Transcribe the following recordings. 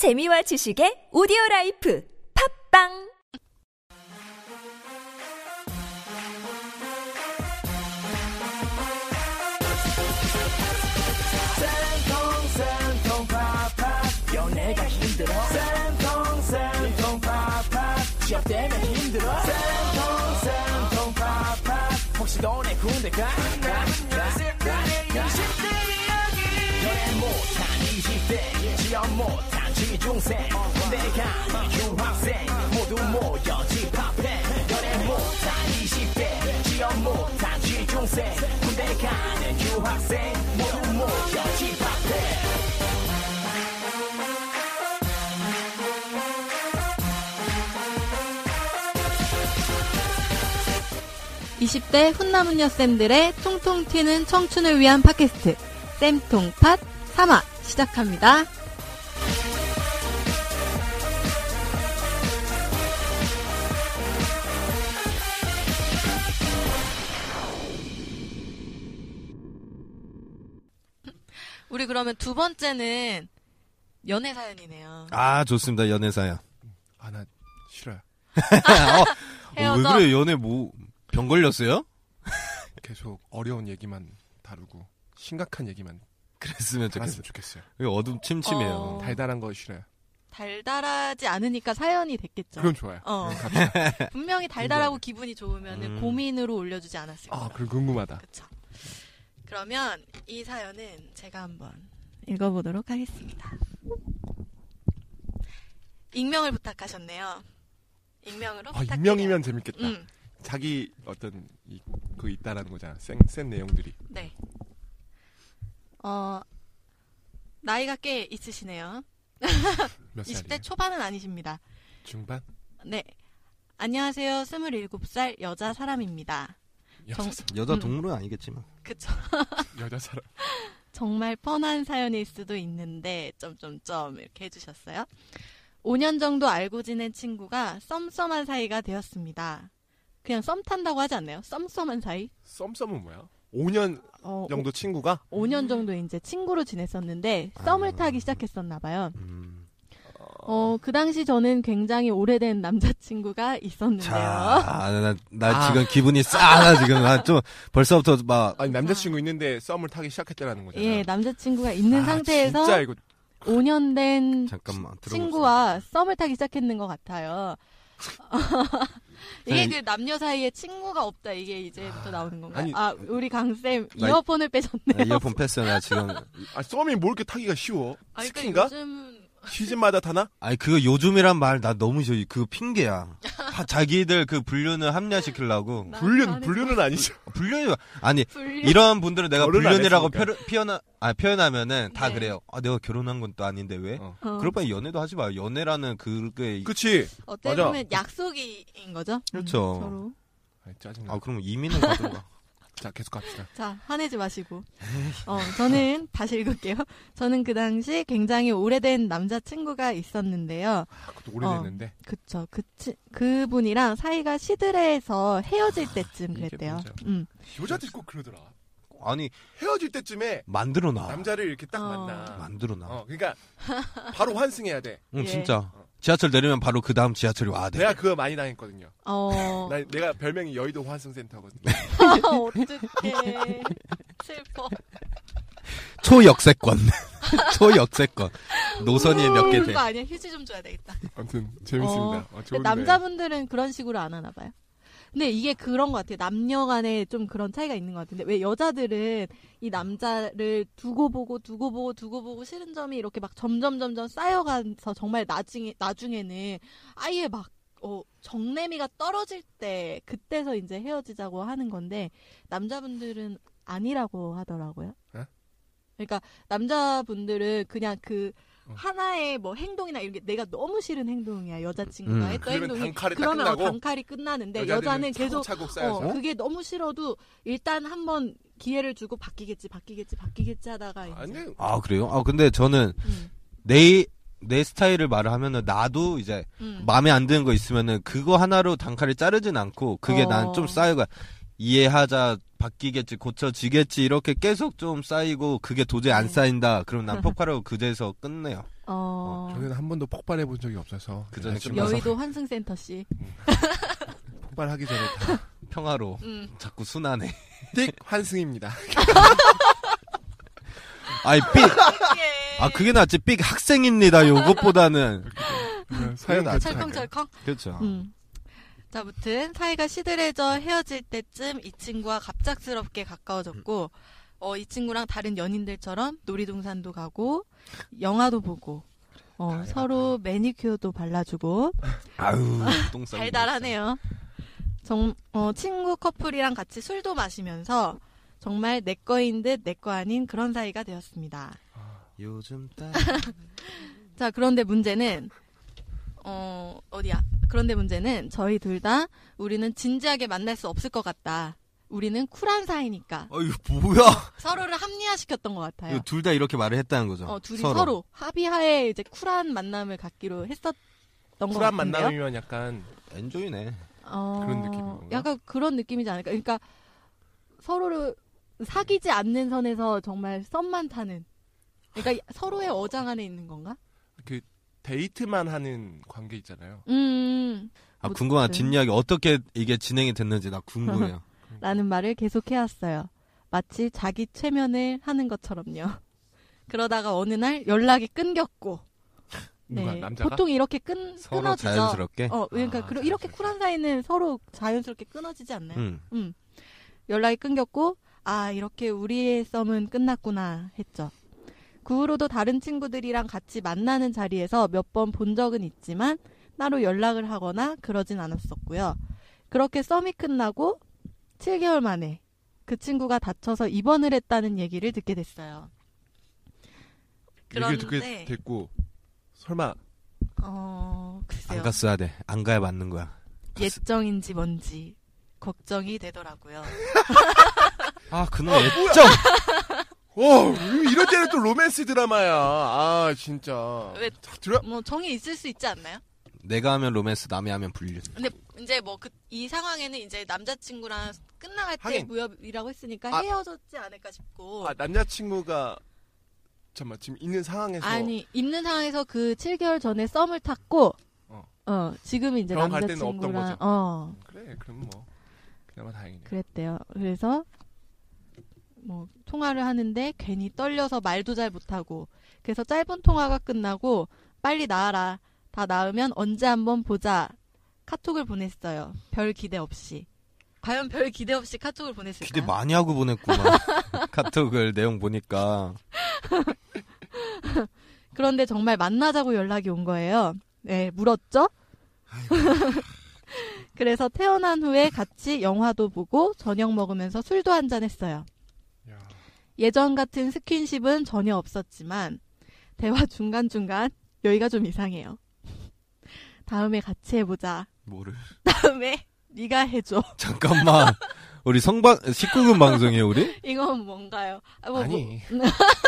재미와 지식의 오디오 라이프 팝빵 너네 군대 가? 가? 가? 가? 20대 이야기 연애 못한 20대 취업 못한 취중생 군대 가는 유학생. 모두 모여 집합해 연애 못한 20대. 취업 못한 취중생 군대 가는 유학생. 모두 모여 집합해 20대 훈남훈녀 쌤들의 통통 튀는 청춘을 위한 팟캐스트 쌤통팟 3화 시작합니다. 우리 그러면 두 번째는 연애 사연이네요. 아 좋습니다 연애 사연. 아, 나 싫어요. 어, 왜 헤어져. 그래 연애 뭐 병 걸렸어요? 계속 어려운 얘기만 다루고 심각한 얘기만 그랬으면 좋겠어요. 좋겠어요. 여기 어둠 침침해요. 어. 달달한 거 싫어요. 달달하지 않으니까 사연이 됐겠죠. 그럼 좋아요. 어. 그럼. 분명히 달달하고 기분이 좋으면 은 음. 고민으로 올려주지 않았을까. 아, 그럼 궁금하다. 그쵸. 그러면 이 사연은 제가 한번 읽어보도록 하겠습니다. 익명을 부탁하셨네요. 익명으로 아, 부탁드려요. 익명이면 재밌겠다. 음, 자기 어떤 이, 그 있다라는 거잖아. 센, 센 내용들이. 네. 어, 나이가 꽤 있으시네요. 몇 20대 살이에요? 초반은 아니십니다. 중반? 네. 안녕하세요. 27살 여자 사람입니다. 여자, 정- 사- 여자 음. 동물은 아니겠지만. 그쵸. 여자 사람. 정말 뻔한 사연일 수도 있는데 점점점 이렇게 해주셨어요. 5년 정도 알고 지낸 친구가 썸썸한 사이가 되었습니다. 그냥 썸 탄다고 하지 않나요? 썸썸한 사이? 썸썸은 뭐야? 5년 어, 정도 친구가? 5년 정도 이제 친구로 지냈었는데 썸을 아. 타기 시작했었나 봐요. 음. 어, 그 당시 저는 굉장히 오래된 남자친구가 있었는데요. 자, 나, 나 아. 지금 기분이 싸나 지금 나 좀 벌써부터 막 아니, 남자친구 있는데 썸을 타기 시작했다라는 거잖아. 예, 남자친구가 있는 아, 상태에서 진짜 이거 5년 된 잠깐만. 친구와 썸을 타기 시작했는 것 같아요. 이게 그 남녀 사이에 친구가 없다 이게 이제부터 나오는 건가요? 아니, 아 우리 강쌤 나 이- 이어폰을 나 빼셨네요. 이어폰 나 지금 아, 썸이 뭐 이렇게 타기가 쉬워? 아니, 그러니까 스킨가? 요즘 시즌마다 타나? 아니 그거 요즘이란 말 나 너무 싫어. 그거 핑계야. 하- 자기들 그 불륜을 합리화시키려고. 나 불륜, 불륜은 아니죠. 불륜이 아니 불륜. 이런 분들은 내가 불륜이라고 했으니까. 표현, 표현, 아, 표현하면은 다 네. 그래요. 아, 내가 결혼한 건 또 아닌데 왜? 어. 어, 그럴 바에 연애도 하지 마요. 연애라는 그게 그치? 어떻게 맞아. 보면 약속인 거죠? 그렇죠. 음, 서로. 아, 짜증나. 아, 그럼 이민을 가든가. 자, 계속 갑시다. 자 화내지 마시고. 어 저는 다시 읽을게요. 저는 그 당시 굉장히 오래된 남자친구가 있었는데요. 아, 그것도 오래됐는데. 그쵸. 그, 치, 그분이랑 사이가 시들해서 헤어질 때쯤 이게 그랬대요. 음. 여자들이 꼭 그러더라. 아니, 헤어질 때쯤에 만들어 놔. 남자를 이렇게 딱 어. 만나. 만들어 놔. 어, 그러니까 바로 환승해야 돼. 응, 예. 진짜. 지하철 내리면 바로 그 다음 지하철이 와야 돼. 내가 그거 많이 당했거든요. 어. 나, 내가 별명이 여의도 환승센터거든요. 어떡해. 슬퍼. 초역세권. 초역세권. 노선이 몇 개 돼. 그거 아니야. 휴지 좀 줘야 되겠다. 아무튼 재밌습니다. 어, 좋은데. 남자분들은 그런 식으로 안 하나 봐요. 근데 이게 그런 것 같아요. 남녀 간에 좀 그런 차이가 있는 것 같은데 왜 여자들은 이 남자를 두고 보고 두고 보고 두고 보고 싫은 점이 이렇게 막 점점 점점 쌓여가서 정말 나중에 나중에는 아예 막 어, 정내미가 떨어질 때 그때서 이제 헤어지자고 하는 건데 남자분들은 아니라고 하더라고요. 에? 그러니까 남자분들은 그냥 그 어. 하나의 뭐 행동이나 이런 게 내가 너무 싫은 행동이야 여자친구가 음. 했던 그러면 행동이 단칼에 딱 그러면 어, 끝나고 단칼이 끝나는데 여자는 계속 차곡차곡 쌓여서 어, 그게 너무 싫어도 일단 한번 기회를 주고 바뀌겠지 바뀌겠지 바뀌겠지 하다가 이제 아니 아, 그래요? 아, 근데 저는 음, 내, 내 스타일을 말을 하면은 나도 이제 음. 마음에 안 드는 거 있으면은 그거 하나로 단칼에 자르진 않고 그게 어. 난좀 쌓여가 이해하자 바뀌겠지, 고쳐지겠지 이렇게 계속 좀 쌓이고 그게 도저히 안 네. 쌓인다. 그럼 난 폭발하고 그제서 끝내요. 어, 저는 한 번도 폭발해 본 적이 없어서 그 전에 그냥 끝나서. 여의도 환승센터 씨. 폭발하기 전에 다 평화로 음. 자꾸 순하네. 띡 환승입니다. 아이 삑. 아 그게 낫지 삑 학생입니다. 요것보다는 사연 안 철컹철컹. 그렇죠. 음. 자, 무튼 사이가 시들해져 헤어질 때쯤 이 친구와 갑작스럽게 가까워졌고, 어, 이 친구랑 다른 연인들처럼 놀이동산도 가고, 영화도 보고, 어, 서로 매니큐어도 발라주고, 아유 똥 달달하네요. 정, 어, 친구 커플이랑 같이 술도 마시면서 정말 내 거인 듯 내 거 아닌 그런 사이가 되었습니다. 요즘 딸 자, 그런데 문제는, 어, 어디야? 그런데 문제는 저희 둘 다 우리는 진지하게 만날 수 없을 것 같다. 우리는 쿨한 사이니까. 어 이거 뭐야? 서로를 합리화시켰던 것 같아요. 둘 다 이렇게 말을 했다는 거죠. 어, 둘이 서로. 합의하에 이제 쿨한 만남을 갖기로 했었던 것 쿨한 같은데요. 만남이면 약간 엔조이네. 어, 그런 건가? 약간 그런 느낌이지 않을까? 그러니까 서로를 사귀지 않는 선에서 정말 썸만 타는. 그러니까 서로의 어장 안에 있는 건가? 그 데이트만 하는 관계 있잖아요. 음, 아 뭐, 궁금한 네. 뒷이야기 어떻게 이게 진행이 됐는지 나 궁금해요. 라는 말을 계속 해왔어요. 마치 자기 최면을 하는 것처럼요. 그러다가 어느 날 연락이 끊겼고. 누가 남자가 네. 보통 이렇게 끈, 서로 끊어지죠. 자연스럽게. 어, 그러니까 아, 그리고 이렇게. 쿨한 사이는 서로 자연스럽게 끊어지지 않나요? 음. 음. 연락이 끊겼고, 아, 이렇게 우리의 썸은 끝났구나 했죠. 그 후로도 다른 친구들이랑 같이 만나는 자리에서 몇 번 본 적은 있지만, 따로 연락을 하거나 그러진 않았었고요. 그렇게 썸이 끝나고, 7개월 만에 그 친구가 다쳐서 입원을 했다는 얘기를 듣게 됐어요. 얘기를 듣게 그런데, 됐고 설마 어. 안 갔어야 돼. 안 가야 맞는 거야. 예정인지 뭔지 걱정이 되더라고요. 아 그놈 애정. 어 이럴 때는 또 로맨스 드라마야. 아 진짜. 왜? 들어 뭐 정이 있을 수 있지 않나요? 내가 하면 로맨스, 남이 하면 불륜. 근데 이제 뭐 그 이 상황에는 이제 남자친구랑 끝나갈 때 하긴. 무협이라고 했으니까 아. 헤어졌지 않을까 싶고 아 남자친구가 잠만 지금 있는 상황에서 아니 있는 상황에서 그 7개월 전에 썸을 탔고 어. 어, 지금 이제 남자친구랑. 어 그래 그럼 뭐 그나마 다행이네. 그랬대요. 그래서 뭐 통화를 하는데 괜히 떨려서 말도 잘 못하고 그래서 짧은 통화가 끝나고 빨리 나와라. 다 나으면 언제 한번 보자. 카톡을 보냈어요. 별 기대 없이. 과연 별 기대 없이 카톡을 보냈을까요? 기대 많이 하고 보냈구나. 카톡을 내용 보니까. 그런데 정말 만나자고 연락이 온 거예요. 네, 물었죠? 그래서 태어난 후에 같이 영화도 보고 저녁 먹으면서 술도 한 잔 했어요. 야, 예전 같은 스킨십은 전혀 없었지만 대화 중간중간 여기가 좀 이상해요. 다음에 같이 해보자. 뭐를? 다음에 네가 해줘. 잠깐만. 우리 성방 19금 방송이에요 우리? 이건 뭔가요? 아, 뭐, 아니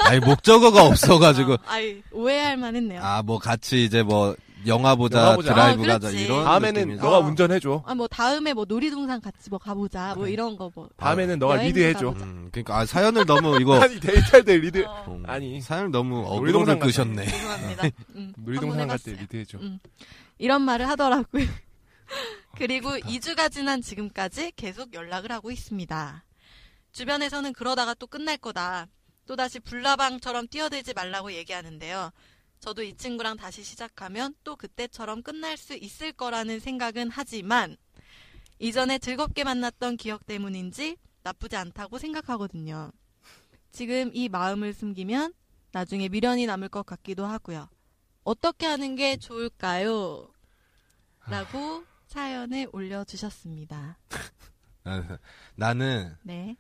아니 목적어가 없어가지고. 뭐, 아, 아이, 오해할 만했네요. 아 뭐 같이 이제 뭐 영화 보자, 영화 보자. 드라이브 아, 가자 그렇지. 이런. 다음에는 느낌이죠. 너가 어. 운전해줘. 아, 뭐 다음에 뭐 놀이동산 같이 뭐 가보자. 뭐 그래. 이런 거 뭐. 다음에는 너가 리드해줘. 음, 그러니까 아, 사연을 너무 이거 아니 데이트할 때 리드. 어, 음, 아니. 사연을 너무 어그로를. 끄셨네. 죄송합니다. 음, 놀이동산 갈 때. 리드해줘. 음. 이런 말을 하더라고요. 그리고 2주가 지난 지금까지 계속 연락을 하고 있습니다. 주변에서는 그러다가 또 끝날 거다. 또다시 불나방처럼 뛰어들지 말라고 얘기하는데요. 저도 이 친구랑 다시 시작하면 또 그때처럼 끝날 수 있을 거라는 생각은 하지만 이전에 즐겁게 만났던 기억 때문인지 나쁘지 않다고 생각하거든요. 지금 이 마음을 숨기면 나중에 미련이 남을 것 같기도 하고요. 어떻게 하는 게 좋을까요? 라고 사연을 올려주셨습니다. 아, 나는 네.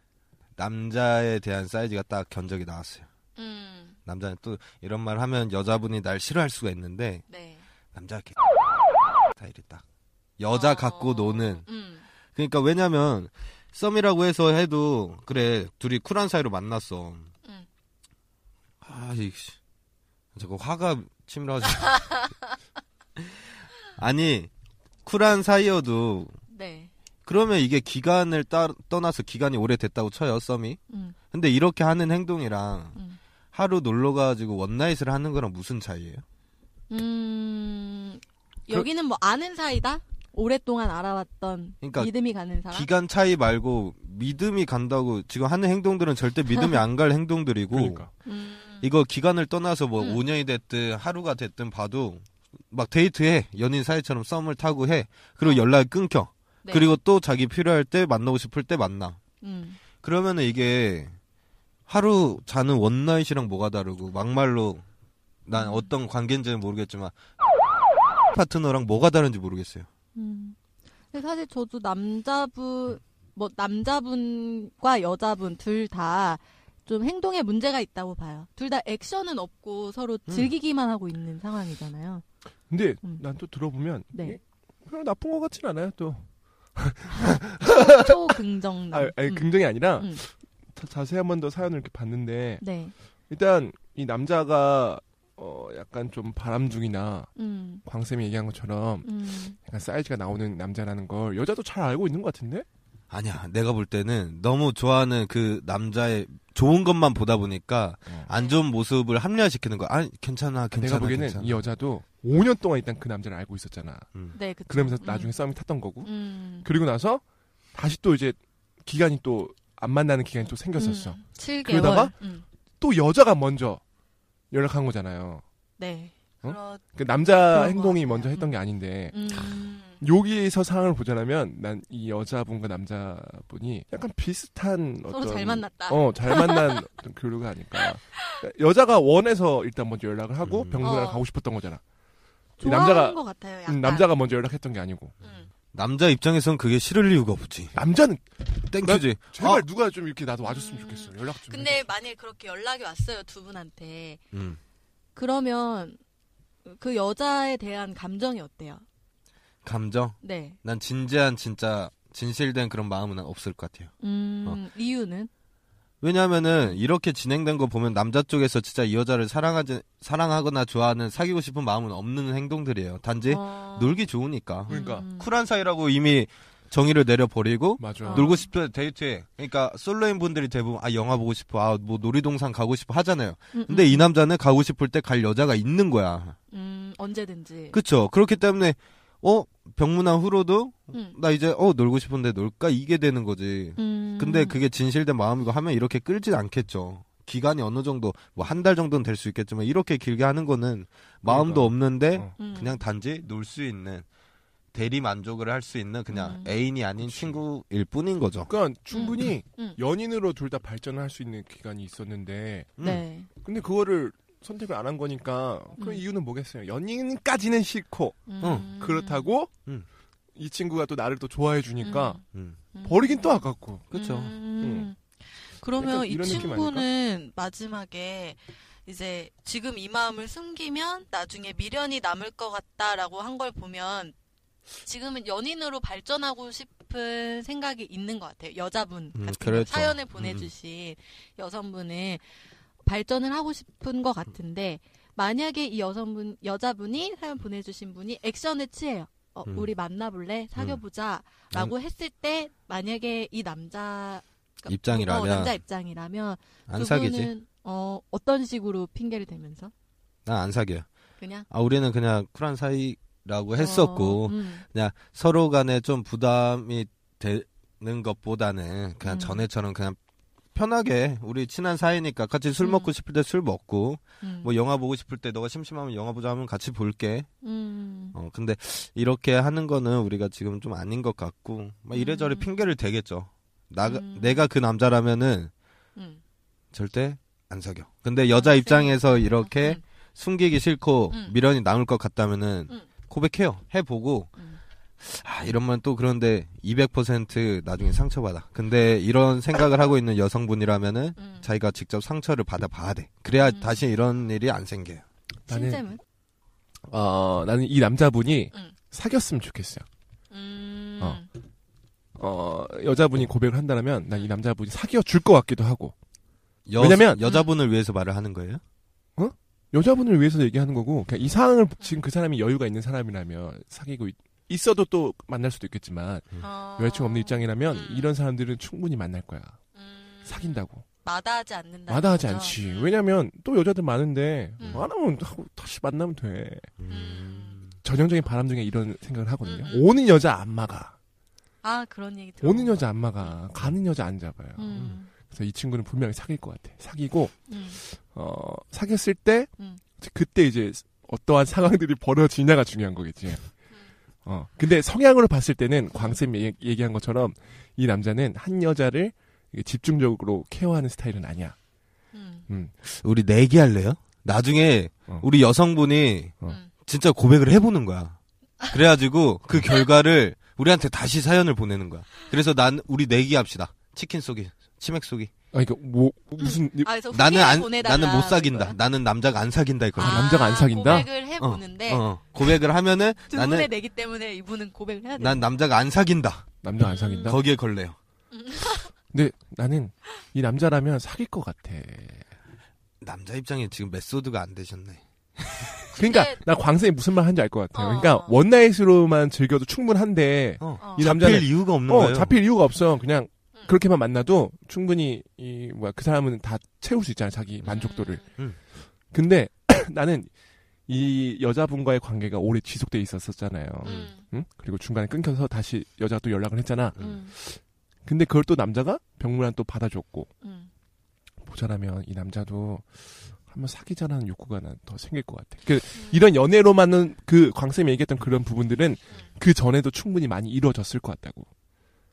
남자에 대한 사이즈가 딱 견적이 나왔어요. 음, 남자는 또 이런 말 하면 여자분이 날 싫어할 수가 있는데 네. 남자 개 스타일이 딱 여자 어, 갖고 노는 음, 그러니까 왜냐면 썸이라고 해서 해도 그래 둘이 쿨한 사이로 만났어. 음. 아이 저거 화가 치밀어지. 아니 쿨한 사이여도 네. 그러면 이게 기간을 따, 떠나서 기간이 오래됐다고 쳐요, 썸이. 음, 근데 이렇게 하는 행동이랑 음. 하루 놀러 가지고 원나잇을 하는 거랑 무슨 차이예요? 음, 여기는 뭐 아는 사이다? 오랫동안 알아왔던 그러니까 믿음이 가는 사람? 기간 차이 말고 믿음이 간다고 지금 하는 행동들은 절대 믿음이 안 갈 행동들이고 그러니까. 음, 이거 기간을 떠나서 뭐 음. 5년이 됐든 하루가 됐든 봐도 막 데이트해 연인 사이처럼 썸을 타고 해 그리고 연락이 끊겨 네. 그리고 또 자기 필요할 때 만나고 싶을 때 만나 음, 그러면은 이게 하루 자는 원나잇이랑 뭐가 다르고 막말로 난 음. 어떤 관계인지는 모르겠지만 파트너랑 뭐가 다른지 모르겠어요. 음. 근데 사실 저도 남자분, 뭐, 남자분과 여자분 둘 다 좀 행동에 문제가 있다고 봐요. 둘 다 액션은 없고 서로 음. 즐기기만 하고 있는 상황이잖아요. 근데 음. 난또 들어보면 네. 별로 나쁜 것 같진 않아요. 또 초 긍정남. 아, 아니, 음. 긍정이 아니라 음. 자, 자세히 한 번 더 사연을 이렇게 봤는데 네. 일단 이 남자가 어 약간 좀 바람둥이나 음. 광쌤이 얘기한 것처럼 음. 약간 사이즈가 나오는 남자라는 걸 여자도 잘 알고 있는 것 같은데? 아니야, 내가 볼 때는 너무 좋아하는 그 남자의 좋은 것만 보다 보니까 어. 안 좋은 모습을 합리화시키는 거야. 아, 괜찮아, 괜찮아. 내가 보기에는 괜찮아. 이 여자도 5년 동안 일단 그 남자를 알고 있었잖아. 음. 네, 그쵸. 그러면서 음. 나중에 썸이 탔던 거고. 음. 그리고 나서 다시 또 이제 기간이 또 안 만나는 기간이 또 생겼었어. 음. 7개월. 그러다가? 음. 또 여자가 먼저 연락한 거잖아요. 네. 어? 그렇, 그 남자 행동이 것 먼저. 했던 게 아닌데 음. 여기에서 상황을 보자면 난 이 여자분과 남자분이 약간 비슷한 서로 어떤 잘 만났다. 어, 잘 만난 어떤 교류가 아닐까. 여자가 원해서 일단 먼저 연락을 하고 음. 병문안 어. 가고 싶었던 거잖아. 남자가 것 같아요. 약간. 음, 남자가 먼저 연락했던 게 아니고 음. 남자 입장에선 그게 싫을 이유가 없지. 남자는 땡큐지. 제발 아. 누가 좀 이렇게 나도 와줬으면 음. 좋겠어. 연락 좀. 근데 해줘. 만약에 그렇게 연락이 왔어요 두 분한테 음. 그러면 그 여자에 대한 감정이 어때요? 감정. 네. 난 진지한 진짜 진실된 그런 마음은 없을 것 같아요. 음, 어. 이유는? 왜냐하면은 이렇게 진행된 거 보면 남자 쪽에서 진짜 이 여자를 사랑하지 사랑하거나 좋아하는 사귀고 싶은 마음은 없는 행동들이에요. 단지 어. 놀기 좋으니까. 그러니까. 음. 쿨한 사이라고 이미 정의를 내려버리고 맞아. 어. 놀고 싶을 때 데이트해. 그러니까 솔로인 분들이 대부분 아 영화 보고 싶어, 아 뭐 놀이동산 가고 싶어 하잖아요. 음, 근데 음, 이 남자는 가고 싶을 때 갈 여자가 있는 거야. 음, 언제든지. 그쵸? 그렇기 때문에 어 병문안 후로도 음. 나 이제 어 놀고 싶은데 놀까 이게 되는 거지. 음. 근데 그게 진실된 마음이고 하면 이렇게 끌진 않겠죠. 기간이 어느 정도 뭐 한 달 정도는 될 수 있겠지만 이렇게 길게 하는 거는 마음도 그러니까. 없는데 어. 음. 그냥 단지 놀 수 있는 대리 만족을 할 수 있는 그냥 음. 애인이 아닌 그치. 친구일 뿐인 거죠. 그러니까 충분히 음. 연인으로 둘 다 발전을 할수 있는 기간이 있었는데 음. 네. 근데 그거를 선택을 안 한 거니까 그 음. 이유는 뭐겠어요? 연인까지는 싫고 음. 그렇다고 음. 이 친구가 또 나를 또 좋아해 주니까 음. 음. 버리긴 또 아깝고. 그쵸. 음. 그러면 이 친구는 마지막에 이제 지금 이 마음을 숨기면 나중에 미련이 남을 것 같다라고 한 걸 보면 지금은 연인으로 발전하고 싶은 생각이 있는 것 같아요. 여자분 음, 같은 그렇죠. 사연을 보내주신 여성분은 발전을 하고 싶은 것 같은데 만약에 이 여성분 여자분이 사연 보내주신 분이 액션을 취해요. 어, 음. 우리 만나볼래? 사귀어보자라고 했을 때 만약에 이 남자 입장이라면 어, 남자 입장이라면 안 사귀지. 어, 어떤 식으로 핑계를 대면서 난 안 사귀어요. 그냥 아 우리는 그냥 쿨한 사이라고 했었고 어, 음, 그냥 서로 간에 좀 부담이 되는 것보다는 그냥 음. 전에처럼 그냥 편하게 우리 친한 사이니까 같이 술 음. 먹고 싶을 때 술 먹고 음, 뭐 영화 보고 싶을 때 너가 심심하면 영화 보자 하면 같이 볼게. 음, 어 근데 이렇게 하는 거는 우리가 지금 좀 아닌 것 같고 막 이래저래 음. 핑계를 대겠죠. 나 음. 내가 그 남자라면은 음. 절대 안 사겨. 근데 여자 아, 입장에서 음, 이렇게 음, 숨기기 싫고 음. 미련이 남을 것 같다면은 음. 고백해요. 해보고 음. 아 이러면 또 그런데 200% 나중에 상처받아. 근데 이런 생각을 하고 있는 여성분이라면은 음. 자기가 직접 상처를 받아봐야 돼. 그래야 음. 다시 이런 일이 안 생겨요. 나는- 어, 나는 이 남자분이 음. 사귀었으면 좋겠어요. 음, 어. 어, 여자분이 고백을 한다면 난 이 남자분이 사귀어 줄 것 같기도 하고. 여, 왜냐면- 여자분을 위해서 말을 하는 거예요? 여자분을 위해서 얘기하는 거고, 그냥 이 상황을 지금 그 사람이 여유가 있는 사람이라면 사귀고 있, 있어도 또 만날 수도 있겠지만 어. 여자친구 없는 입장이라면 음. 이런 사람들은 충분히 만날 거야. 음. 사귄다고. 마다하지 않는다. 마다하지 않지. 왜냐면 또 여자들 많은데 음. 안 하면 다시 만나면 돼. 음. 전형적인 바람 중에 이런 생각을 하거든요. 음, 음. 오는 여자 안 막아. 아 그런 얘기 들어. 오는 여자 안 막아. 가는 여자 안 잡아요. 음. 그래서 이 친구는 분명히 사귈 것 같아. 사귀고 음. 어 사귀었을 때 음. 그때 이제 어떠한 상황들이 벌어지냐가 중요한 거겠지. 어 근데 성향으로 봤을 때는 광쌤 얘- 얘기한 것처럼 이 남자는 한 여자를 집중적으로 케어하는 스타일은 아니야. 음. 음. 우리 내기할래요? 나중에 어. 우리 여성분이 어. 음. 진짜 고백을 해보는 거야. 그래가지고 그 결과를 우리한테 다시 사연을 보내는 거야. 그래서 난 우리 내기 합시다. 치킨 쏘기, 치맥 쏘기. 아 그러니까 뭐 무슨 아, 그래서 나는 안, 보내달라 나는 못 사귄다. 나는 남자가 안 사귄다 이거. 아, 남자가 안 사귄다? 고백을 해 보는데 어, 고백을 하면은 두 분의 나는 내기 때문에 이분은 고백을 해야 돼. 난 남자가 안 사귄다. 남자 안 사귄다. 거기에 걸래요. 근데 나는 이 남자라면 사귈 것 같아. 남자 입장에 지금 메소드가 안 되셨네. 그러니까 근데- 나 광생이 무슨 말 하는지 알 것 같아요. 어. 그러니까 원나잇으로만 즐겨도 충분한데 어. 어. 이 남자는- 잡힐 이유가 없는 어, 거예요. 잡힐 이유가 없어. 그냥 음. 그렇게만 만나도 충분히 이 뭐야 그 사람은 다 채울 수 있잖아 자기 만족도를. 음. 근데 나는 이 여자분과의 관계가 오래 지속돼 있었었잖아요. 음. 응? 그리고 중간에 끊겨서 다시 여자가 또 연락을 했잖아. 음. 근데 그걸 또 남자가 병문안 또 받아줬고 음. 모자라면 이 남자도 한번 사귀자라는 욕구가 난 더 생길 것 같아. 그 이런 연애로만은 그 광쌤이 얘기했던 그런 부분들은 그 전에도 충분히 많이 이루어졌을 것 같다고.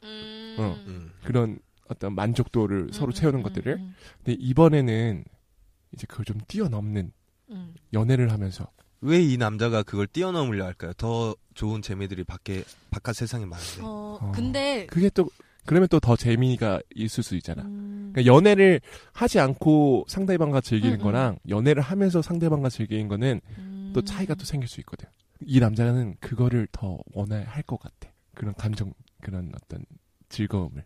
음. 어. 음. 그런 어떤 만족도를 서로 음, 채우는 음, 것들을. 음, 근데 이번에는 이제 그걸 좀 뛰어넘는 음. 연애를 하면서 왜이 남자가 그걸 뛰어넘으려 할까요? 더 좋은 재미들이 밖에 바깥 세상에 많은데. 어, 어. 근데 그게 또 그러면 또 더 재미가 있을 수 있잖아. 음. 그러니까 연애를 하지 않고 상대방과 즐기는 음, 음. 거랑 연애를 하면서 상대방과 즐기는 거는 음. 또 차이가 또 생길 수 있거든. 이 남자는 그거를 더 원할 것 같아. 그런 감정, 그런 어떤 즐거움을.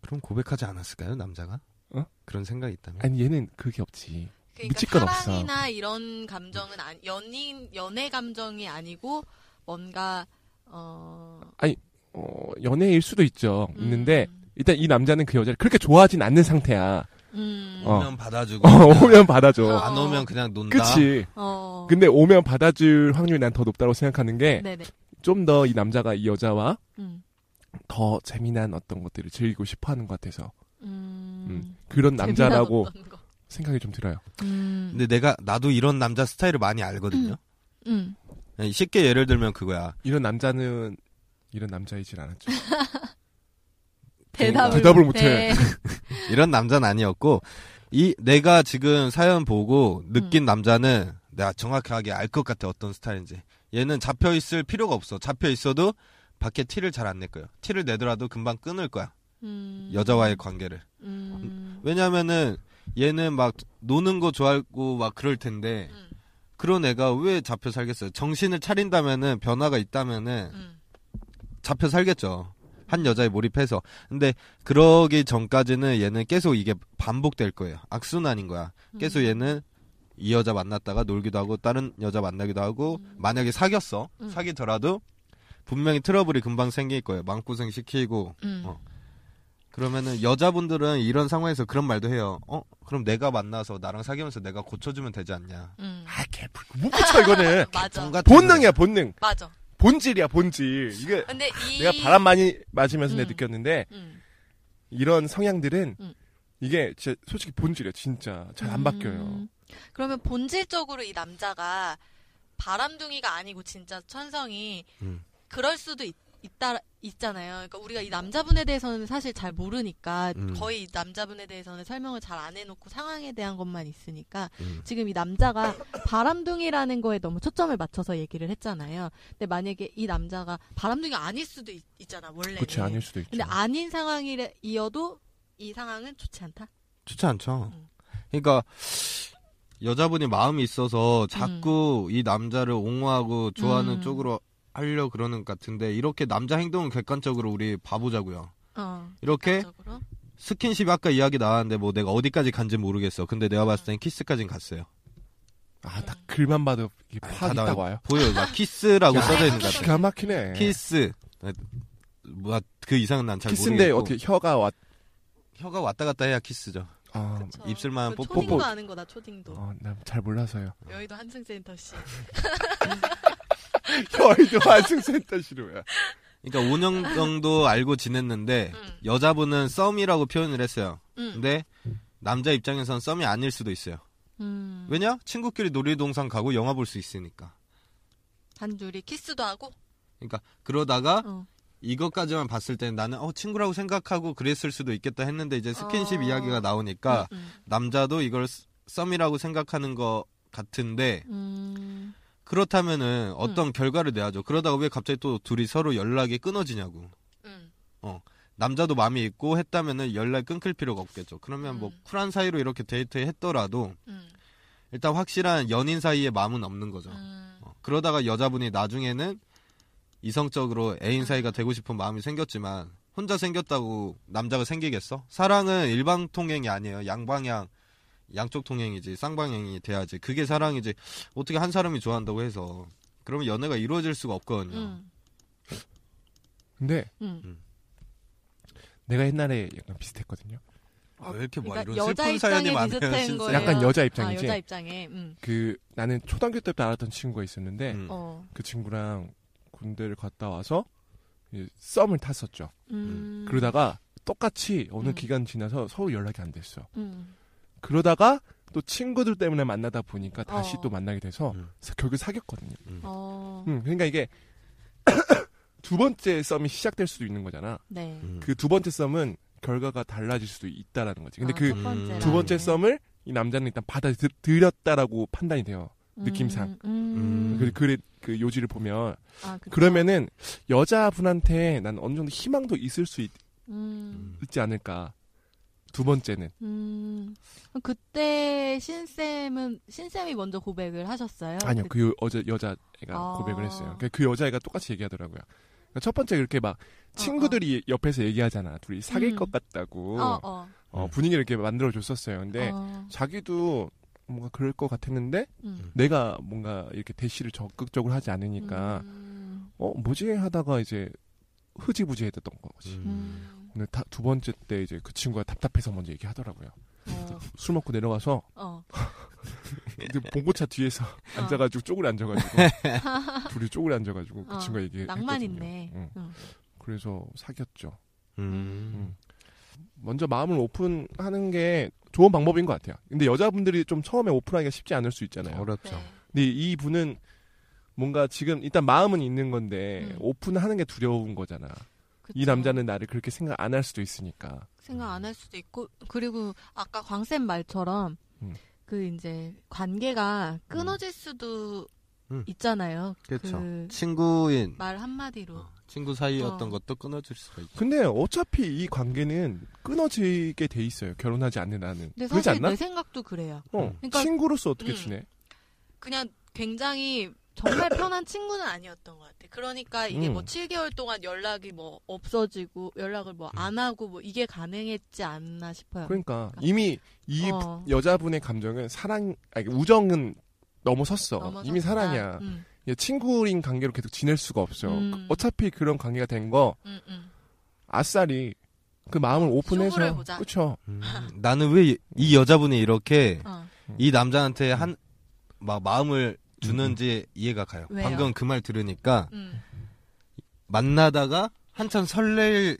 그럼 고백하지 않았을까요, 남자가? 어? 그런 생각이 있다면? 아니 얘는 그게 없지. 그러니까 미칠 건 없어. 사랑이나 이런 감정은 아니, 연인 연애 감정이 아니고 뭔가 어 어, 연애일 수도 있죠. 음, 있는데 일단 이 남자는 그 여자를 그렇게 좋아하진 않는 상태야. 음. 어. 오면 받아주고. 어, 오면 받아줘. 안 오면 그냥 논다. 그치. 어. 근데 오면 받아줄 확률이 난 더 높다고 생각하는 게. 좀 더 이 남자가 이 여자와 음. 더 재미난 어떤 것들을 즐기고 싶어 하는 것 같아서 음. 음, 그런 남자라고. 생각이 좀 들어요. 음. 근데 내가 나도 이런 남자 스타일을 많이 알거든요. 음. 아니, 쉽게 예를 들면 그거야. 이런 남자는 이런 남자이진 않았죠. 대답을, 대답을 못해. 이런 남자는 아니었고 이 내가 지금 사연 보고 느낀 남자는 내가 정확하게 알 것 같아 어떤 스타일인지. 얘는 잡혀 있을 필요가 없어. 잡혀 있어도 밖에 티를 잘 안 낼 거야. 티를 내더라도 금방 끊을 거야. 음. 여자와의 관계를. 음. 왜냐면은 얘는 막 노는 거 좋아하고 막 그럴 텐데 음. 그런 애가 왜 잡혀 살겠어요? 정신을 차린다면은 변화가 있다면은 음. 잡혀 살겠죠. 한 여자에 몰입해서. 근데 그러기 전까지는 얘는 계속 이게 반복될 거예요. 악순환인 거야. 계속 음. 얘는 이 여자 만났다가 놀기도 하고 다른 여자 만나기도 하고 만약에 사귀었어. 음. 사귀더라도 분명히 트러블이 금방 생길 거예요. 마음고생 시키고 음. 어. 그러면은 여자분들은 이런 상황에서 그런 말도 해요. 어? 그럼 내가 만나서 나랑 사귀면서 내가 고쳐주면 되지 않냐. 음. 아, 개, 못 붙여, 이거는. 맞아. 본능이야, 본능. 맞아. 본질이야, 본질. 이게 근데 이 내가 바람 많이 맞으면서 내가 음. 느꼈는데, 음. 이런 성향들은 음. 이게 진짜 솔직히 본질이야, 진짜. 잘안 음. 바뀌어요. 그러면 본질적으로 이 남자가 바람둥이가 아니고 진짜 천성이 음. 그럴 수도 있, 다 있잖아요. 그러니까 우리가 이 남자분에 대해서는 사실 잘 모르니까 음. 거의 이 남자분에 대해서는 설명을 잘 안 해놓고 상황에 대한 것만 있으니까 음. 지금 이 남자가 바람둥이라는 거에 너무 초점을 맞춰서 얘기를 했잖아요. 근데 만약에 이 남자가 바람둥이가 아닐 수도 있, 잖아 원래는. 그렇지, 아닐 수도 있죠. 근데 아닌 상황이어도 이 상황은 좋지 않다. 좋지 않죠. 음. 그러니까 여자분이 마음이 있어서 자꾸 이 남자를 옹호하고 좋아하는 음. 쪽으로 하려 그러는 것 같은데 이렇게 남자 행동은 객관적으로 우리 봐보자고요. 어. 이렇게 적으로. 스킨십 아까 이야기 나왔는데 뭐 내가 어디까지 간지 모르겠어. 근데 내가 봤을 땐 키스까진 갔어요. 아, 딱 글만 봐도 이게 아니, 파악이 다딱 나와요. 와요. 보여요. 막 키스라고 야, 써져 있는 것 같아. 기가 막히네. 키스. 뭐야 그 이상은 난잘 키스인데 모르겠고. 어떻게 혀가 왔, 혀가 왔다 갔다 해야 키스죠. 아, 그쵸. 입술만 그 뽀뽀. 초딩도 뽀뽀. 아는 거다 초딩도. 어, 난잘 몰라서요. 여의도 환승센터 씨. 여의도 환승센터 싫어요. 그러니까 5년 정도 알고 지냈는데 음. 여자분은 썸이라고 표현을 했어요. 음. 근데 남자 입장에선 썸이 아닐 수도 있어요. 음. 왜냐? 친구끼리 놀이동산 가고 영화 볼 수 있으니까. 단둘이 키스도 하고. 그러니까 그러다가 어. 이것까지만 봤을 땐 나는 어 친구라고 생각하고 그랬을 수도 있겠다 했는데 이제 스킨십 어. 이야기가 나오니까 음, 남자도 이걸 스- 썸이라고 생각하는 것 같은데 음. 그렇다면은 어떤 결과를 내야죠. 그러다가 왜 갑자기 또 둘이 서로 연락이 끊어지냐고. 음. 남자도 마음이 있고 했다면은 연락 끊길 필요가 없겠죠. 그러면 뭐 음. 쿨한 사이로 이렇게 데이트 했더라도 음. 일단 확실한 연인 사이에 마음은 없는 거죠. 음. 어, 그러다가 여자분이 나중에는 이성적으로 애인 음. 사이가 되고 싶은 마음이 생겼지만 혼자 생겼다고 남자가 생기겠어? 사랑은 일방 통행이 아니에요. 양방향 양쪽 통행이지 쌍방향이 돼야지. 그게 사랑이지. 어떻게 한 사람이 좋아한다고 해서 그러면 연애가 이루어질 수가 없거든요. 음. 근데 음. 내가 옛날에 약간 비슷했거든요. 아, 왜 이렇게 뭐 그러니까 이런 여자 슬픈 사연이 입장에 많아요. 약간 여자 아, 입장이지. 여자 입장에. 음. 그 나는 초등학교 때부터 알았던 친구가 있었는데 음. 어. 그 친구랑 군대를 갔다 와서 썸을 탔었죠. 음. 그러다가 똑같이 어느 음. 기간 지나서 서로 연락이 안 됐어. 음. 그러다가 또 친구들 때문에 만나다 보니까 다시 어. 또 만나게 돼서 음. 사- 결국 사귀었거든요. 어. 음, 그러니까 이게 두 번째 썸이 시작될 수도 있는 거잖아. 네. 음. 그두 번째 썸은 결과가 달라질 수도 있다라는 거지. 근데 아, 그첫 번째라는 두 번째 게. 썸을 이 남자는 일단 받아들였다라고 판단이 돼요. 느낌상. 음. 음. 그, 그, 그 요지를 보면 아. 그러면은 여자분한테 난 어느 정도 희망도 있을 수 있, 음. 지 않을까. 두 번째는 음. 그때 신쌤은 신쌤이 먼저 고백을 하셨어요? 아니요 그- 그 어제 여자애가 아. 고백을 했어요. 그러니까 그 여자애가 똑같이 얘기하더라고요. 그러니까 첫 번째 그렇게 막 친구들이 옆에서 얘기하잖아. 둘이 사귈 음. 것 같다고 어, 어. 어, 분위기를 이렇게 만들어 줬었어요. 근데 어. 자기도 뭔가 그럴 것 같았는데 음. 내가 뭔가 이렇게 대시를 적극적으로 하지 않으니까 음. 어 뭐지 하다가 이제 흐지부지했던 거지. 음. 근데 다, 두 번째 때 이제 그 친구가 답답해서 먼저 얘기하더라고요. 어. 술 먹고 내려가서 어. 그 봉고차 뒤에서 앉아가지고 쪼그려 앉아가지고 둘이 쪼그려 앉아가지고 그 어, 친구가 얘기. 낭만 있네. 응. 응. 그래서 사귀었죠. 음. 먼저 마음을 오픈하는 게 좋은 방법인 것 같아요. 근데 여자분들이 좀 처음에 오픈하기가 쉽지 않을 수 있잖아요. 어렵죠. 네. 근데 이 분은 뭔가 지금 일단 마음은 있는 건데 음. 오픈하는 게 두려운 거잖아. 이 그쵸. 남자는 나를 그렇게 생각 안 할 수도 있으니까. 생각 안 할 수도 있고 그리고 아까 광쌤 말처럼 음. 그 이제 관계가 끊어질 수도 음. 있잖아요. 그렇죠. 그 친구인 말 한마디로. 어, 친구 사이였던 어. 것도 끊어질 수가 있죠. 근데 어차피 이 관계는 끊어지게 돼 있어요. 결혼하지 않는 한은. 근데 그렇지 사실 않나? 내 생각도 그래요. 어, 그러니까- 친구로서 어떻게 음. 지내? 그냥 굉장히 정말 편한 친구는 아니었던 것 같아. 그러니까 이게 음. 뭐 7개월 동안 연락이 뭐 없어지고 연락을 뭐 안 하고 뭐 이게 가능했지 않나 싶어요. 그러니까 이미 이 어. 여자분의 감정은 사랑, 아니 우정은 넘어섰어. 넘어섰다. 이미 사랑이야. 음, 얘 친구인 관계로 계속 지낼 수가 없어. 음. 어차피 그런 관계가 된거 음, 음. 아싸리 그 마음을 오픈해서 보자. 그쵸? 음. 나는 왜 이 여자분이 이렇게 어. 이 남자한테 한 막 마음을 주는지 이해가 가요. 왜요? 방금 그 말 들으니까 음. 만나다가 한참 설렐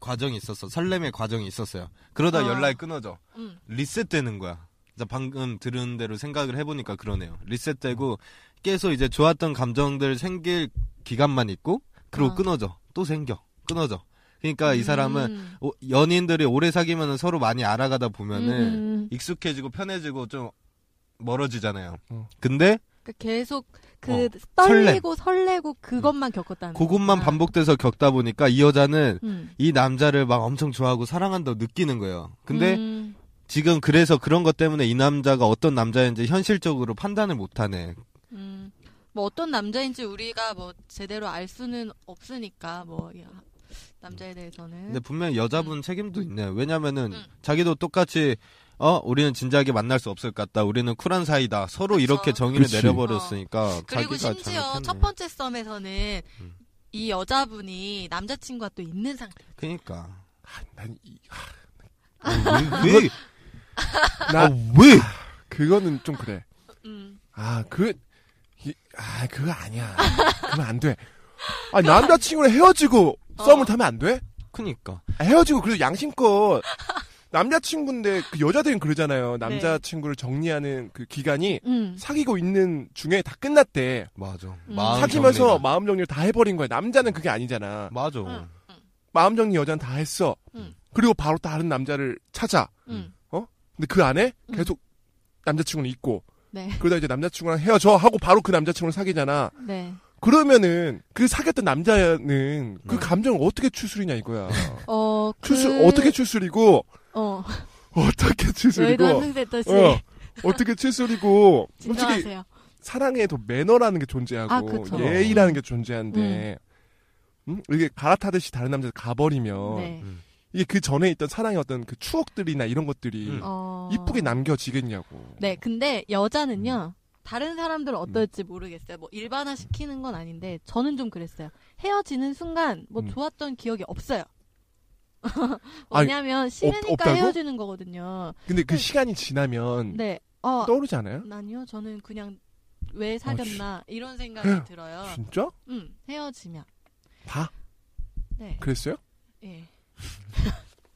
과정이 있었어. 설렘의 과정이 있었어요. 그러다 어. 연락이 끊어져. 음. 리셋되는 거야. 방금 들은 대로 생각을 해보니까 그러네요. 리셋되고 계속 이제 좋았던 감정들 생길 기간만 있고 그리고 어. 끊어져. 또 생겨. 끊어져. 그러니까 이 사람은 음. 오- 연인들이 오래 사귀면 서로 많이 알아가다 보면은 음. 익숙해지고 편해지고 좀 멀어지잖아요. 어. 근데 그러니까 계속 그 어, 떨리고 설레고 그것만 겪었다는 그것만 거구나. 반복돼서 겪다 보니까 이 여자는 음. 이 남자를 막 엄청 좋아하고 사랑한다고 느끼는 거예요. 근데 음. 지금 그래서 그런 것 때문에 이 남자가 어떤 남자인지 현실적으로 판단을 못하네. 음. 뭐 어떤 남자인지 우리가 뭐 제대로 알 수는 없으니까 뭐 야, 남자에 대해서는. 근데 분명히 여자분 책임도 있네요. 왜냐면은 음. 자기도 똑같이 어 우리는 진지하게 만날 수 없을 것 같다. 우리는 쿨한 사이다. 서로 그쵸. 이렇게 정의를 그치. 내려버렸으니까 그리고 자기가 심지어 잘못했네. 첫 번째 썸에서는 음. 이 여자분이 남자친구가 또 있는 상태. 그니까 아, 난 이, 왜? 나 아, 왜? 그거는 좀 그래. 음. 아, 그, 이- 아, 그거 아니야. 그러면 안 돼. 아, 남자친구랑 헤어지고 어. 썸을 타면 안 돼? 그니까 아, 헤어지고 그래도 양심껏 남자친구인데 그 여자들은 그러잖아요. 네. 남자친구를 정리하는 그 기간이 음. 사귀고 있는 중에 다 끝났대. 맞아. 음. 마음 사귀면서 정리가. 마음 정리를 다 해버린 거야. 남자는 그게 아니잖아. 맞아. 응. 마음 정리 여자는 다 했어. 음. 그리고 바로 다른 남자를 찾아. 음. 근데 그 안에 음. 계속 남자친구는 있고. 네. 그러다 이제 남자친구랑 헤어져 하고 바로 그 남자친구를 사귀잖아. 네. 그러면은 그 사귀었던 남자는 그 네. 감정을 어떻게 추스리냐 이거야. 어, 그, 추스 어떻게 추스리고 어, 어떻게 여의도 추스리고 한승세터 씨. 어, 어떻게 추스리고 솔직히 진정하세요. 사랑에도 매너라는 게 존재하고 아. 예의라는 게 존재하는데 음? 이게 갈아타듯이 다른 남자 가버리면 네. 음. 이게 그 전에 있던 사랑의 어떤 그 추억들이나 이런 것들이 음. 어. 이쁘게 남겨지겠냐고. 네, 근데 여자는요. 다른 사람들은 어떨지 모르겠어요. 뭐 일반화 시키는 건 아닌데 저는 좀 그랬어요. 헤어지는 순간 뭐 음. 좋았던 기억이 없어요. 아니, 왜냐면 싫으니까 없다고? 헤어지는 거거든요. 근데 그 네. 시간이 지나면 네. 어, 떠오르지 않아요? 아니요. 저는 그냥 왜 사귀었나 이런 생각이 헤- 들어요. 진짜? 음, 헤어지면. 다 네. 그랬어요? 예.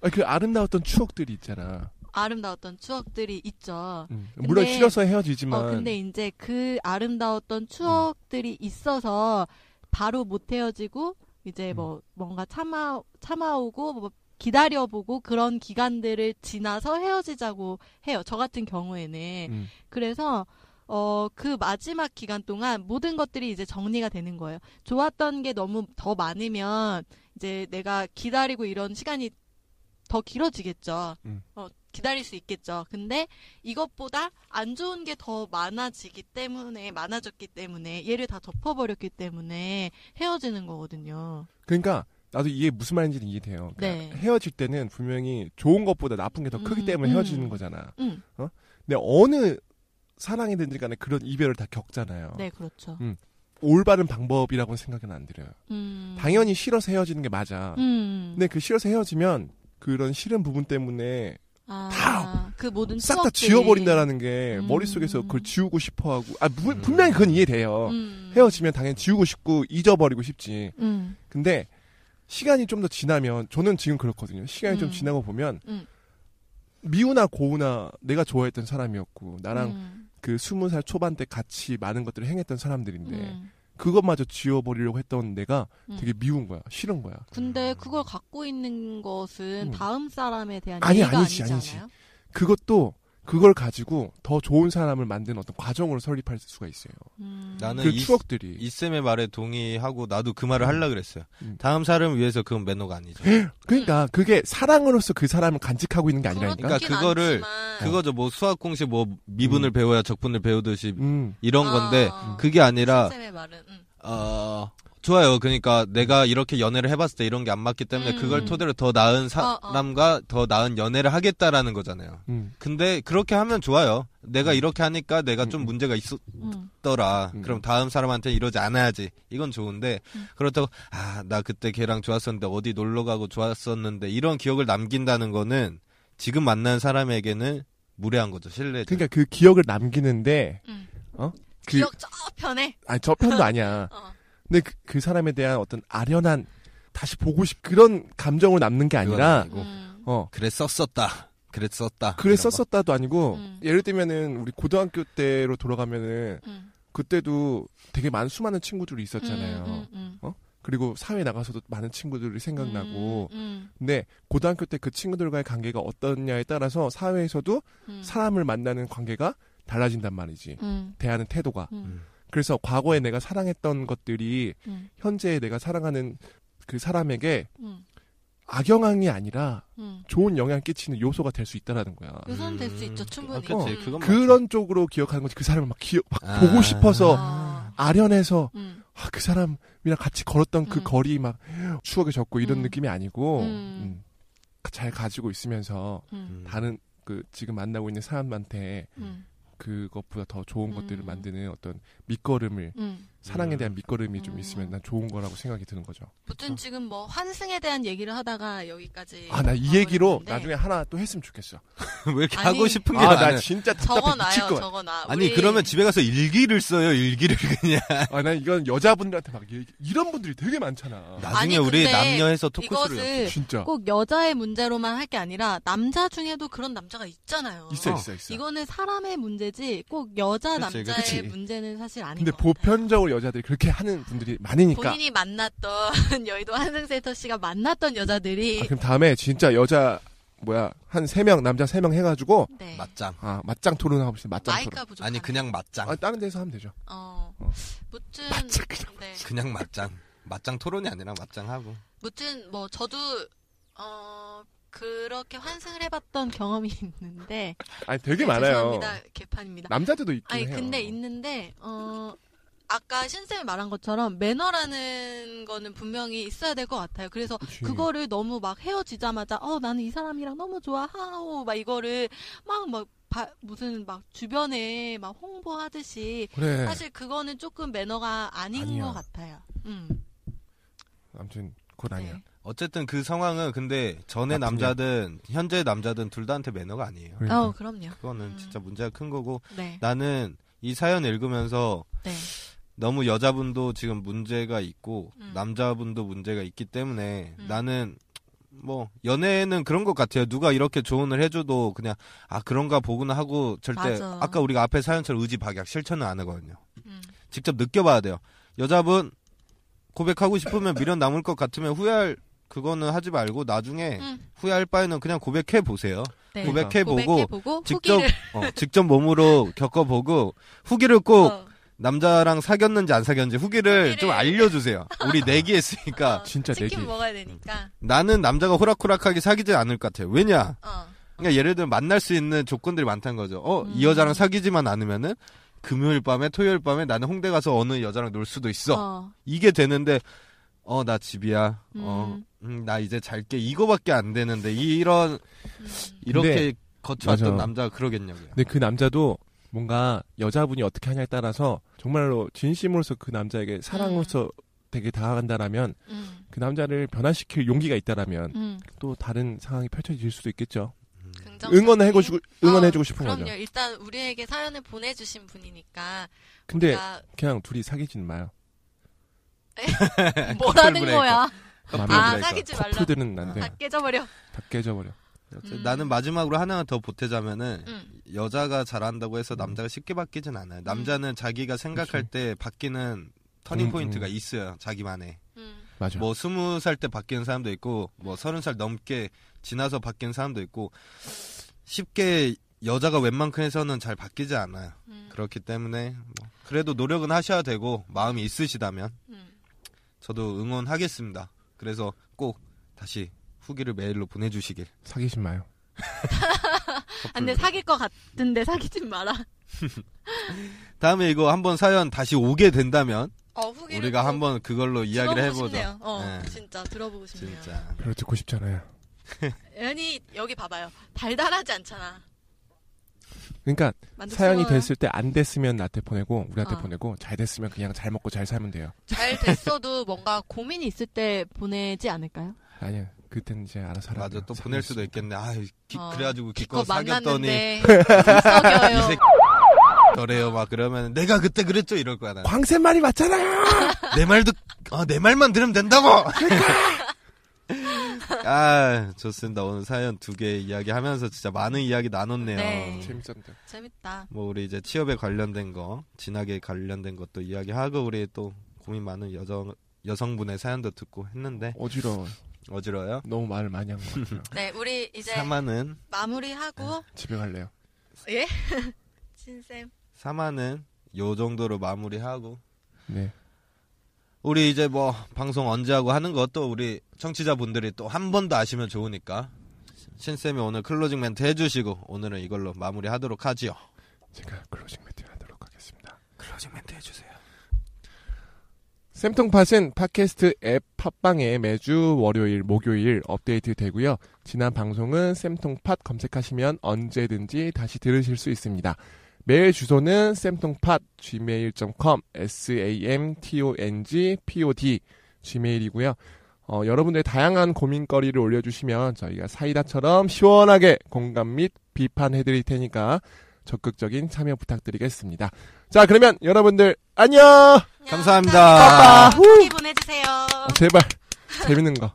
아, 그 아름다웠던 추억들이 있잖아. 아름다웠던 추억들이 있죠. 음. 근데- 물론 싫어서 헤어지지만 어, 근데 이제 그 아름다웠던 추억들이 있어서 바로 못 헤어지고 이제 음. 뭐 뭔가 참아 참아오고 뭐 기다려보고 그런 기간들을 지나서 헤어지자고 해요. 저 같은 경우에는 음. 그래서 어 그 마지막 기간 동안 모든 것들이 이제 정리가 되는 거예요. 좋았던 게 너무 더 많으면 이제 내가 기다리고 이런 시간이 더 길어지겠죠. 음. 어, 기다릴 수 있겠죠. 근데 이것보다 안 좋은 게 더 많아지기 때문에 많아졌기 때문에 얘를 다 덮어버렸기 때문에 헤어지는 거거든요. 그러니까 나도 이게 무슨 말인지는 이해돼요. 그러니까 네. 헤어질 때는 분명히 좋은 것보다 나쁜 게더 크기 음, 때문에 음. 헤어지는 거잖아. 음, 근데 어느 사랑이든지 간에 그런 이별을 다 겪잖아요. 네 그렇죠. 음. 올바른 방법이라고는 생각은 안 들어요. 음, 당연히 싫어서 헤어지는 게 맞아. 음, 근데 그 싫어서 헤어지면 그런 싫은 부분 때문에 아, 다그 모든 싹 다. 지워버린다라는 게 음. 머릿속에서 그걸 지우고 싶어 하고, 아, 무- 음. 분명히 그건 이해돼요. 음, 헤어지면 당연히 지우고 싶고 잊어버리고 싶지. 음, 근데 시간이 좀 더 지나면 저는 지금 그렇거든요. 시간이 좀 음. 지나고 보면 음. 미우나 고우나 내가 좋아했던 사람이었고 나랑 음, 그 스무 살 초반 때 같이 많은 것들을 행했던 사람들인데 음, 그것마저 지워버리려고 했던 내가 음. 되게 미운 거야. 싫은 거야. 근데 그걸 갖고 있는 것은 음. 다음 사람에 대한 아니, 예의가 아니지, 아니잖아요. 그것도 그걸 가지고 더 좋은 사람을 만드는 어떤 과정으로 설립할 수가 있어요. 음. 나는 그 이- 추억들이. 이쌤의 말에 동의하고 나도 그 말을 하려 그랬어요. 음. 다음 사람을 위해서 그건 매너가 아니죠. 그러니까 그게 사랑으로서 그 사람을 간직하고 있는 게 아니라니까. 그러니까 그거를 않지만- 그거죠. 뭐 수학 공식 뭐 미분을 음. 배워야 적분을 배우듯이 음. 이런 건데 아, 그게 아니라 쌤의 말은 음. 어 좋아요. 그러니까 내가 이렇게 연애를 해봤을 때 이런 게 안 맞기 때문에 음. 그걸 토대로 더 나은 어, 어. 사람과 더 나은 연애를 하겠다라는 거잖아요. 음. 근데 그렇게 하면 좋아요. 내가 이렇게 하니까 내가 좀 음. 문제가 음. 있었더라. 음. 그럼 다음 사람한테 이러지 않아야지. 이건 좋은데 음. 그렇다고 아 나 그때 걔랑 좋았었는데 어디 놀러 가고 좋았었는데 이런 기억을 남긴다는 거는 지금 만난 사람에게는 무례한 거죠. 신뢰죠. 그러니까 그 기억을 남기는데 음. 어? 그 기억 저편에 아니 저 편도 아니야. 어. 근데 그, 그 사람에 대한 어떤 아련한 다시 보고 싶 그런 감정을 남는 게 아니라. 음. 어 그랬었었다. 그랬었다. 썼었다도 아니고 음. 예를 들면은 우리 고등학교 때로 돌아가면은 음. 그때도 되게 많은 수많은 친구들이 있었잖아요. 음, 음, 음. 그리고 사회 나가서도 많은 친구들이 생각나고 음, 음, 근데 고등학교 때 그 친구들과의 관계가 어떠냐에 따라서 사회에서도 음. 사람을 만나는 관계가 달라진단 말이지. 음, 대하는 태도가. 음, 그래서 과거에 내가 사랑했던 것들이 음, 현재 내가 사랑하는 그 사람에게 음, 악영향이 아니라 음. 좋은 영향 끼치는 요소가 될 수 있다라는 거야. 그건 될수 있죠, 충분히. 아, 그치. 어, 그건 그런 쪽으로 기억하는 거지. 그 사람을 막 기억, 막 아. 보고 싶어서 아, 아련해서 음, 아, 그 사람이랑 같이 걸었던 그 음. 거리 막 추억에 젖고 이런 음. 느낌이 아니고 음. 음, 잘 가지고 있으면서 음, 다른 그 지금 만나고 있는 사람한테 음, 그것보다 더 좋은 음. 것들을 만드는 어떤 밑거름을 음. 사랑에 음. 대한 밑거름이 좀 음. 있으면 난 좋은 거라고 생각이 드는 거죠. 무튼 지금 뭐 환승에 대한 얘기를 하다가 여기까지 아 나 이 얘기로 나중에 하나 또 했으면 좋겠어. 왜 이렇게 아니, 하고 싶은 게아나 많아요. 진짜 답답해 미칠 같아. 적어놔 아니 우리- 그러면 집에 가서 일기를 써요 일기를 그냥 아 난 이건 여자분들한테 막 얘기, 이런 분들이 되게 많잖아. 나중에 아니, 우리 남녀에서 토크쇼를 이것을 진짜 꼭 여자의 문제로만 할 게 아니라 남자 중에도 그런 남자가 있잖아요. 있어 어. 있어 있어. 이거는 사람의 문제지 꼭 여자 그치, 남자의 그치. 문제는 사실 아닌 근데. 보편적으로 여자들이 그렇게 하는 분들이 많으니까. 본인이 만났던 여의도 한승센터 씨가 만났던 여자들이 아, 그럼 다음에 진짜 여자 뭐야 한 세 명 남자 세 명 해가지고 네. 맞짱 아 맞짱 토론 하고 싶어 맞짱 토론. 마이크가 부족하네. 아니 그냥 맞짱 아 다른 데서 하면 되죠. 어. 어. 무튼 맞짱 그냥. 네. 그냥 맞짱 맞짱 토론이 아니라 맞짱 하고 무튼 뭐 저도 어 그렇게 환승을 해봤던 경험이 있는데 아니 되게 네, 많아요. 죄송합니다 개판입니다. 남자들도 있긴 아니 해요. 근데 있는데 어 아까 신쌤이 말한 것처럼 매너라는 거는 분명히 있어야 될 것 같아요. 그래서 그치. 그거를 너무 막 헤어지자마자 어 나는 이 사람이랑 너무 좋아 하오 막 이거를 막막 무슨 막 주변에 막 홍보하듯이 그래. 사실 그거는 조금 매너가 아닌 아니야. 것 같아요. 음. 아무튼 그건 아니야. 네. 어쨌든 그 상황은 근데 전에. 남자든 현재 남자든 둘 다한테 매너가 아니에요 그러니까. 어 그럼요. 그거는 음. 진짜 문제가 큰 거고 네. 나는 이 사연 읽으면서 네. 너무 여자분도 지금 문제가 있고 음. 남자분도 문제가 있기 때문에 음. 나는 뭐 연애는 그런 것 같아요. 누가 이렇게 조언을 해줘도 그냥 아 그런가 보구나 하고 절대 맞아. 아까 우리가 앞에 사연처럼 의지박약 실천은 안 하거든요. 음. 직접 느껴봐야 돼요. 여자분 고백하고 싶으면 미련 남을 것 같으면 후회할 그거는 하지 말고 나중에 음. 후회할 바에는 그냥 고백해 보세요. 네. 고백해 보고 직접 어, 직접 몸으로 겪어보고 후기를 꼭 어, 남자랑 사귀었는지 안 사귀었는지 후기를 후기를. 좀 알려주세요. 우리 내기했으니까 어, 진짜 치킨 내기. 먹어야 되니까. 나는 남자가 호락호락하게 사귀지 않을 것 같아요. 왜냐? 어. 그러니까 예를 들면 만날 수 있는 조건들이 많다는 거죠. 어, 이 음. 여자랑 사귀지만 않으면은 금요일 밤에 토요일 밤에 나는 홍대 가서 어느 여자랑 놀 수도 있어. 어. 이게 되는데 어 나 집이야. 어, 음. 음, 나 이제 잘게 이거밖에 안 되는데 이런 음. 이렇게 거쳐왔던. 남자가 그러겠냐고요. 근데 그 남자도 뭔가 여자분이 어떻게 하냐에 따라서 정말로 진심으로서 그 남자에게 사랑으로서 되게 다가간다라면 음. 그 남자를 변화시킬 용기가 있다라면 음. 또 다른 상황이 펼쳐질 수도 있겠죠. 긍정적인- 응원해주고 응원해주고 어, 싶은 그럼요. 거죠. 일단 우리에게 사연을 보내주신 분이니까. 근데 우리가 그냥 둘이 사귀지는 마요. 뭐라는. 거야? 아. 사귀지 말라. 커플들은 안 돼. 다 깨져버려. 다 깨져버려. 음. 나는 마지막으로 하나 더 보태자면은 음. 여자가 잘한다고 해서 남자가 쉽게 바뀌진 않아요. 남자는 자기가 생각할 그치. 때 바뀌는 터닝 음, 포인트가 음. 있어요. 자기만의. 음. 맞아. 뭐 스무 살 때 바뀌는 사람도 있고 뭐 서른 살 넘게 지나서 바뀌는 사람도 있고 쉽게 여자가 웬만큼 해서는 잘 바뀌지 않아요. 음. 그렇기 때문에 뭐 그래도 노력은 하셔야 되고 마음이 있으시다면 음. 저도 응원하겠습니다. 그래서 꼭 다시 후기를 메일로 보내주시길. 사귀지 마요. 아, 근데 사귈 것 같은데 사귀지 마라. 다음에 이거 한번 사연 다시 오게 된다면 어, 후기를 우리가 꼭 한번 그걸로 이야기를 해보죠. 싶네요. 어, 네. 진짜 들어보고 싶네요. 진짜. 별로 듣고 싶잖아요. 아니 여기 봐봐요. 달달하지 않잖아. 그러니까? 사연이 됐을 때 안 됐으면 나한테 보내고 우리한테 어. 보내고 잘 됐으면 그냥 잘 먹고 잘 살면 돼요. 잘 됐어도 뭔가 고민이 있을 때 보내지 않을까요? 아니야. 그때는 이제 알아서 하라. 맞아 또 보낼 수도 있겠네. 아, 기, 어, 그래가지고 기껏 기껏 사귀었더니 썩여요. 새끼 저래요 막 그러면 내가 그때 그랬죠 이럴 거야 나는. 광세 말이 맞잖아요. 내 말도 어, 내 말만 들으면 된다고. 아 좋습니다. 오늘 사연 두 개 이야기하면서 진짜 많은 이야기 나눴네요. 네. 재밌었는데. 재밌다. 뭐 우리 이제 취업에 관련된 거, 진학에 관련된 것도 이야기하고 우리 또 고민 많은 여성 여성분의 사연도 듣고 했는데 어지러워. 어지러요. 너무 말을 많이 한 것 같아요. 네, 우리 이제 사마는 마무리하고 집에 갈래요. 예? 신쌤. 사마는 요 정도로 마무리하고 네. 우리 이제 뭐 방송 언제 하고 하는 것도 우리 청취자분들이 또 한 번 더 아시면 좋으니까 신쌤이 오늘 closing 멘트 해주시고 오늘은 이걸로 마무리하도록 하지요. 제가 closing 멘트 하도록 하겠습니다. closing 멘트 해주세요. 쌤통팟은 팟캐스트 앱 팟빵에 매주 월요일, 목요일 업데이트 되고요. 지난 방송은 쌤통팟 검색하시면 언제든지 다시 들으실 수 있습니다. 메일 주소는 쌤통팟 gmail.com s-a-m-t-o-n-g-p-o-d gmail이고요. 어, 여러분들의 다양한 고민거리를 올려주시면 저희가 사이다처럼 시원하게 공감 및 비판해드릴 테니까 적극적인 참여 부탁드리겠습니다. 자, 그러면 여러분들 안녕! 감사합니다. 후기 보내주세요. 아, 제발 재밌는 거.